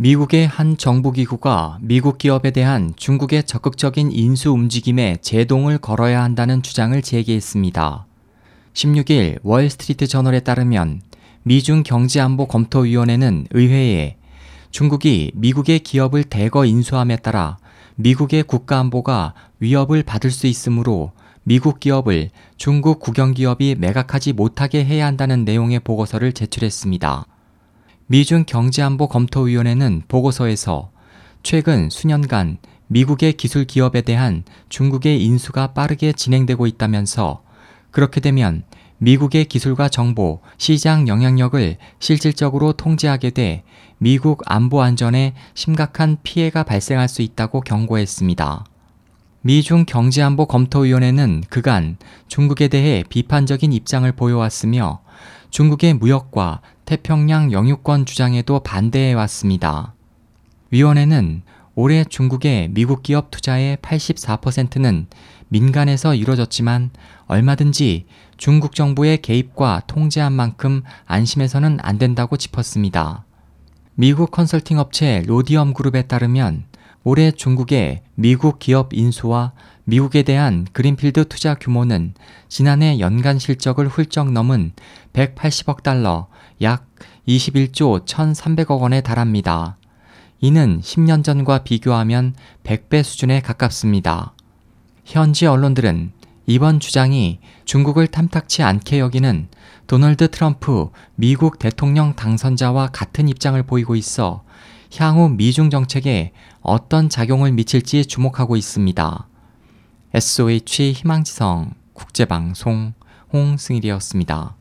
미국의 한 정부기구가 미국 기업에 대한 중국의 적극적인 인수 움직임에 제동을 걸어야 한다는 주장을 제기했습니다. 16일 월스트리트 저널에 따르면 미중 경제안보 검토위원회는 의회에 중국이 미국의 기업을 대거 인수함에 따라 미국의 국가안보가 위협을 받을 수 있으므로 미국 기업을 중국 국영기업이 매각하지 못하게 해야 한다는 내용의 보고서를 제출했습니다. 미중 경제안보 검토위원회는 보고서에서 최근 수년간 미국의 기술 기업에 대한 중국의 인수가 빠르게 진행되고 있다면서 그렇게 되면 미국의 기술과 정보, 시장 영향력을 실질적으로 통제하게 돼 미국 안보 안전에 심각한 피해가 발생할 수 있다고 경고했습니다. 미중 경제안보 검토위원회는 그간 중국에 대해 비판적인 입장을 보여왔으며 중국의 무역과 태평양 영유권 주장에도 반대해 왔습니다. 위원회는 올해 중국의 미국 기업 투자의 84%는 민간에서 이루어졌지만 얼마든지 중국 정부의 개입과 통제한 만큼 안심해서는 안 된다고 짚었습니다. 미국 컨설팅 업체 로디엄 그룹에 따르면 올해 중국의 미국 기업 인수와 미국에 대한 그린필드 투자 규모는 지난해 연간 실적을 훌쩍 넘은 180억 달러, 약 21조 1,300억 원에 달합니다. 이는 10년 전과 비교하면 100배 수준에 가깝습니다. 현지 언론들은 이번 주장이 중국을 탐탁치 않게 여기는 도널드 트럼프 미국 대통령 당선자와 같은 입장을 보이고 있어 향후 미중 정책에 어떤 작용을 미칠지 주목하고 있습니다. SOH 희망지성 국제방송 홍승일이었습니다.